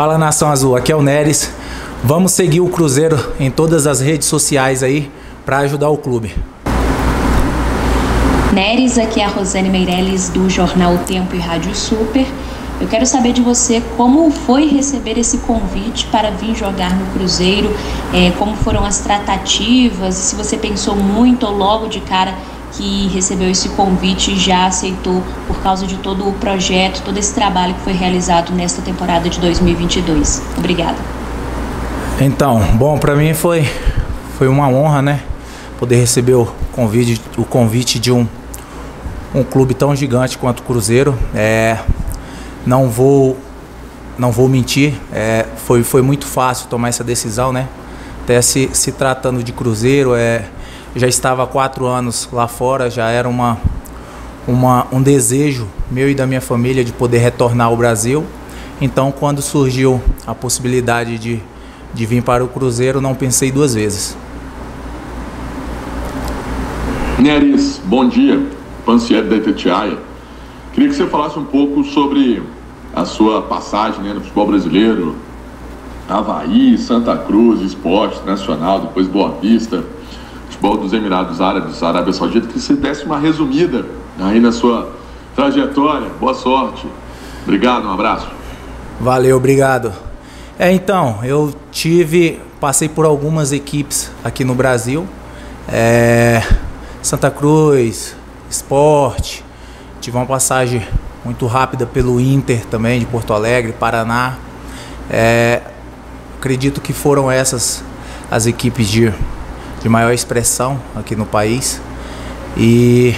Fala Nação Azul, aqui é o Neres. Vamos seguir o Cruzeiro em todas as redes sociais aí para ajudar o clube. Neres, aqui é a Rosane Meirelles do jornal o Tempo e Rádio Super. Eu quero saber de você como foi receber esse convite para vir jogar no Cruzeiro, é, como foram as tratativas, se você pensou muito ou logo de cara que recebeu esse convite e já aceitou por causa de todo o projeto, todo esse trabalho que foi realizado nesta temporada de 2022. Obrigada. Então, bom, para mim foi foi uma honra, né, poder receber o convite, o convite de um um clube tão gigante quanto o Cruzeiro. É, não vou não vou mentir, é, foi, foi muito fácil tomar essa decisão, né? Até se, se tratando de Cruzeiro, é, já estava há quatro anos lá fora, já era uma, uma, um desejo meu e da minha família de poder retornar ao Brasil. Então, quando surgiu a possibilidade de, de vir para o Cruzeiro, não pensei duas vezes. Neres, bom dia. Pancieri da Itatiaia. Queria que você falasse um pouco sobre a sua passagem né, no futebol brasileiro, Havaí, Santa Cruz, Esporte Nacional, depois Boa Vista futebol dos Emirados Árabes, Arábia Saudita, que você desse uma resumida aí na sua trajetória. Boa sorte. Obrigado, um abraço. Valeu, obrigado. É, então, eu tive, passei por algumas equipes aqui no Brasil. É, Santa Cruz, Esporte, tive uma passagem muito rápida pelo Inter também, de Porto Alegre, Paraná. É, acredito que foram essas as equipes de de maior expressão aqui no país. E,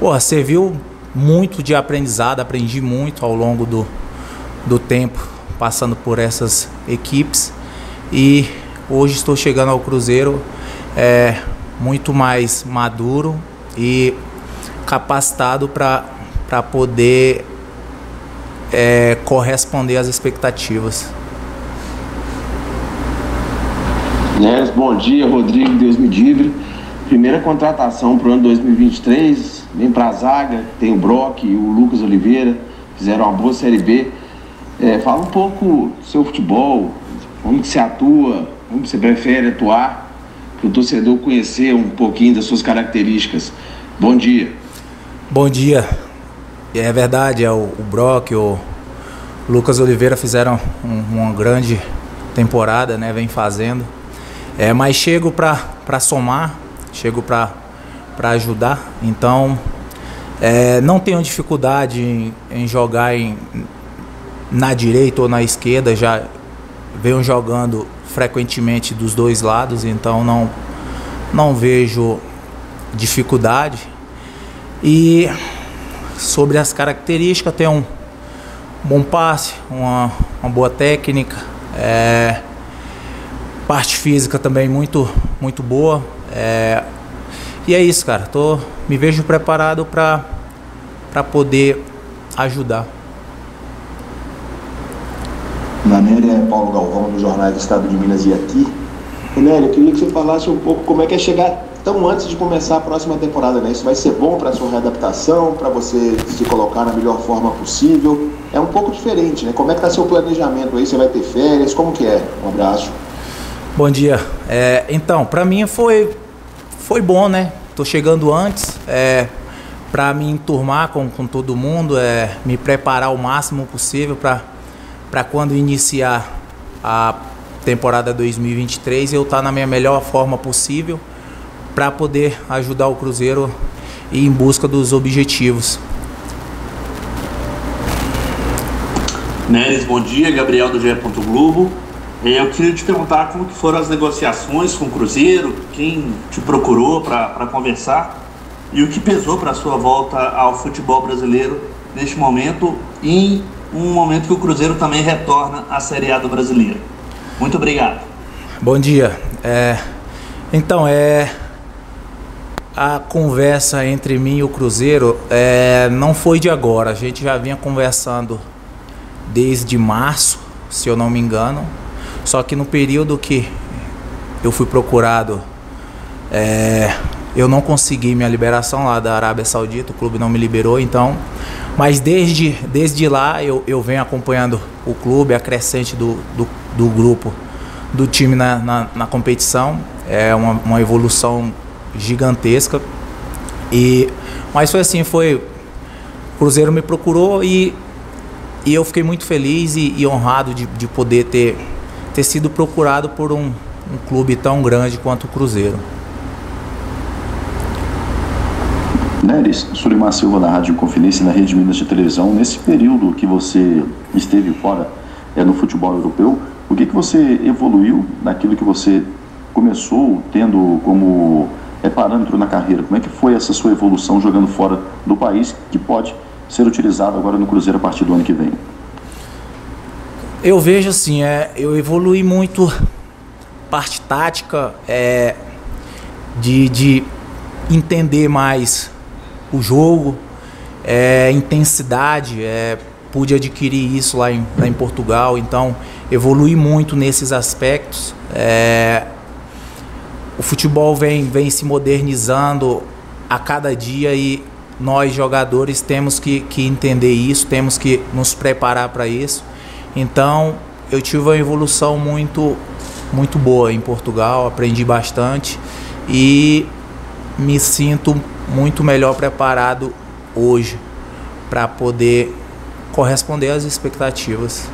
porra, serviu muito de aprendizado, aprendi muito ao longo do, do tempo passando por essas equipes. E hoje estou chegando ao Cruzeiro é, muito mais maduro e capacitado para poder é, corresponder às expectativas. Neres, bom dia, Rodrigo, Deus me livre. Primeira contratação para o ano 2023, vem para a zaga, tem o Brock e o Lucas Oliveira, fizeram uma boa Série B. É, fala um pouco do seu futebol, como que você atua, como você prefere atuar, para o torcedor conhecer um pouquinho das suas características. Bom dia. Bom dia. É verdade, é o, o Brock, o Lucas Oliveira fizeram um, uma grande temporada, né? Vem fazendo. É, mas chego para somar, chego para ajudar. Então, é, não tenho dificuldade em, em jogar em, na direita ou na esquerda. Já venho jogando frequentemente dos dois lados, então não, não vejo dificuldade. E sobre as características, tem um bom passe, uma, uma boa técnica. É, Parte física também muito, muito boa. É, e é isso, cara. Tô, me vejo preparado para poder ajudar. Nanélia é Paulo Galvão, do Jornal do Estado de Minas e aqui. Nélia, eu queria que você falasse um pouco como é que é chegar tão antes de começar a próxima temporada, né? Isso vai ser bom para sua readaptação, para você se colocar na melhor forma possível. É um pouco diferente, né? Como é que está seu planejamento aí? Você vai ter férias? Como que é? Um abraço. Bom dia. É, então, para mim foi foi bom, né? Tô chegando antes, é, para me enturmar com, com todo mundo, é, me preparar o máximo possível para quando iniciar a temporada 2023 eu estar tá na minha melhor forma possível para poder ajudar o Cruzeiro em busca dos objetivos. Neres, bom dia. Gabriel do GE. Globo. Eu queria te perguntar como que foram as negociações com o Cruzeiro, quem te procurou para conversar e o que pesou para a sua volta ao futebol brasileiro neste momento em um momento que o Cruzeiro também retorna à Série A do Brasileiro. Muito obrigado. Bom dia. É, então, é, a conversa entre mim e o Cruzeiro é, não foi de agora. A gente já vinha conversando desde março, se eu não me engano. Só que no período que eu fui procurado, é, eu não consegui minha liberação lá da Arábia Saudita, o clube não me liberou, então Mas desde, desde lá eu, eu venho acompanhando o clube, a crescente do, do, do grupo, do time na, na, na competição. É uma, uma evolução gigantesca. E, mas foi assim, foi. O Cruzeiro me procurou e, e eu fiquei muito feliz e, e honrado de, de poder ter, ter sido procurado por um, um clube tão grande quanto o Cruzeiro. Neres, Sulimar Silva da Rádio Conferência na Rede Minas de Televisão. Nesse período que você esteve fora é, no futebol europeu, o que, que você evoluiu naquilo que você começou tendo como é, parâmetro na carreira? Como é que foi essa sua evolução jogando fora do país que pode ser utilizado agora no Cruzeiro a partir do ano que vem? Eu vejo assim, é, eu evolui muito parte tática, é, de, de entender mais o jogo, é, intensidade, é, pude adquirir isso lá em, lá em Portugal, então evolui muito nesses aspectos. É, o futebol vem, vem se modernizando a cada dia e nós jogadores temos que, que entender isso, temos que nos preparar para isso. Então eu tive uma evolução muito muito boa em Portugal, aprendi bastante e me sinto muito melhor preparado hoje para poder corresponder às expectativas.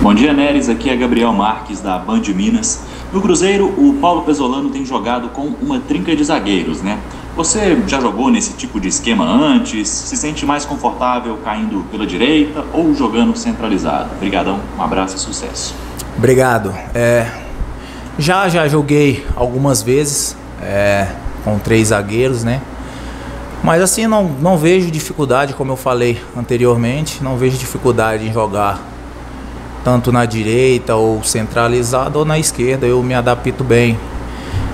Bom dia, Neres. Aqui é Gabriel Marques, da Band Minas. No Cruzeiro, o Paulo Pesolano tem jogado com uma trinca de zagueiros, né? Você já jogou nesse tipo de esquema antes? Se sente mais confortável caindo pela direita ou jogando centralizado? Obrigadão, um abraço e sucesso. Obrigado. É, já já joguei algumas vezes é, com três zagueiros, né? Mas assim não, não vejo dificuldade, como eu falei anteriormente, não vejo dificuldade em jogar tanto na direita ou centralizado ou na esquerda. Eu me adapto bem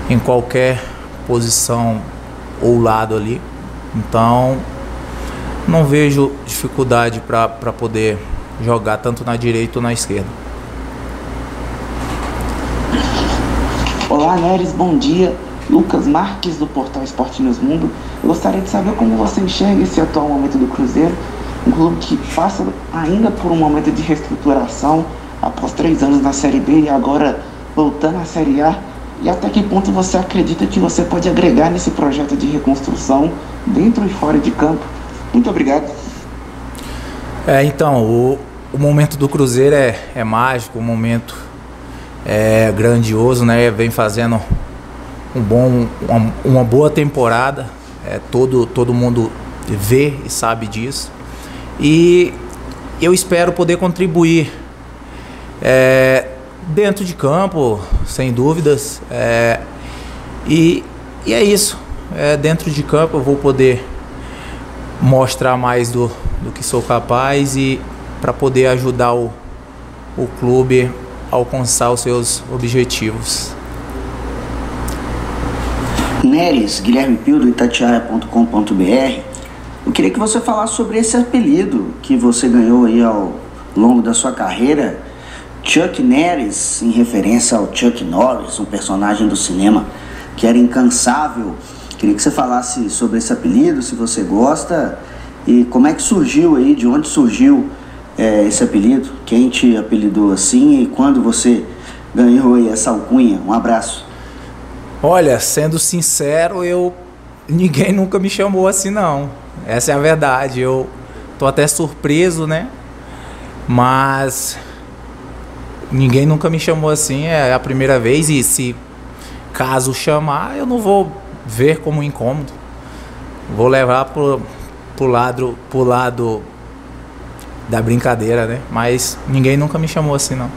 em qualquer posição ou lado ali. Então, não vejo dificuldade para poder jogar tanto na direita ou na esquerda. Olá, Neres, bom dia. Lucas Marques, do portal Esporte News Mundo. Eu gostaria de saber como você enxerga esse atual momento do Cruzeiro, um clube que passa ainda por um momento de reestruturação após três anos na Série B e agora voltando à Série A e até que ponto você acredita que você pode agregar nesse projeto de reconstrução dentro e fora de campo? Muito obrigado. É, então, o, o momento do Cruzeiro é, é mágico, o momento é grandioso, né? Vem fazendo um bom, uma, uma boa temporada. É, todo, todo mundo vê e sabe disso. E eu espero poder contribuir é, dentro de campo, sem dúvidas. É, e, e é isso. É, dentro de campo eu vou poder mostrar mais do, do que sou capaz e para poder ajudar o, o clube a alcançar os seus objetivos. Neres, Guilherme Pio do Itatiaia.com.br. Eu queria que você falasse sobre esse apelido que você ganhou aí ao longo da sua carreira Chuck Norris, em referência ao Chuck Norris, um personagem do cinema que era incansável. Queria que você falasse sobre esse apelido, se você gosta, e como é que surgiu aí, de onde surgiu é, esse apelido, quem te apelidou assim e quando você ganhou aí essa alcunha. Um abraço. Olha, sendo sincero, eu ninguém nunca me chamou assim não. Essa é a verdade. Eu tô até surpreso, né? Mas ninguém nunca me chamou assim, é a primeira vez e se caso chamar, eu não vou ver como incômodo. Vou levar pro, pro lado pro lado da brincadeira, né? Mas ninguém nunca me chamou assim não.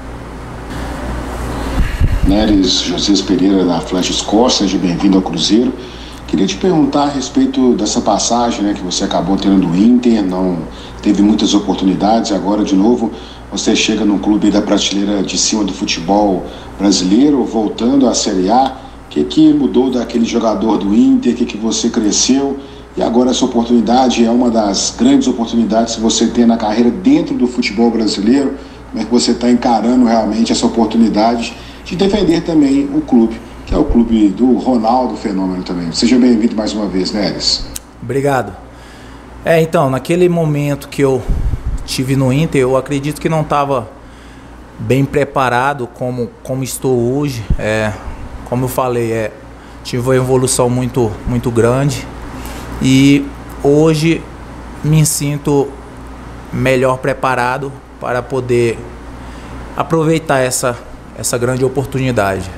Neres José Pereira da Flash Score, seja bem-vindo ao Cruzeiro. Queria te perguntar a respeito dessa passagem né, que você acabou tendo do Inter, não teve muitas oportunidades, agora de novo você chega num clube da prateleira de cima do futebol brasileiro, voltando à Série A. O que, que mudou daquele jogador do Inter? O que, que você cresceu? E agora essa oportunidade é uma das grandes oportunidades que você tem na carreira dentro do futebol brasileiro. Como é que você está encarando realmente essa oportunidade de defender também o clube, que é o clube do Ronaldo Fenômeno também. Seja bem-vindo mais uma vez, Neres. Obrigado. É, então, naquele momento que eu tive no Inter, eu acredito que não estava bem preparado como, como estou hoje. É, como eu falei, é, tive uma evolução muito, muito grande e hoje me sinto melhor preparado para poder aproveitar essa, essa grande oportunidade.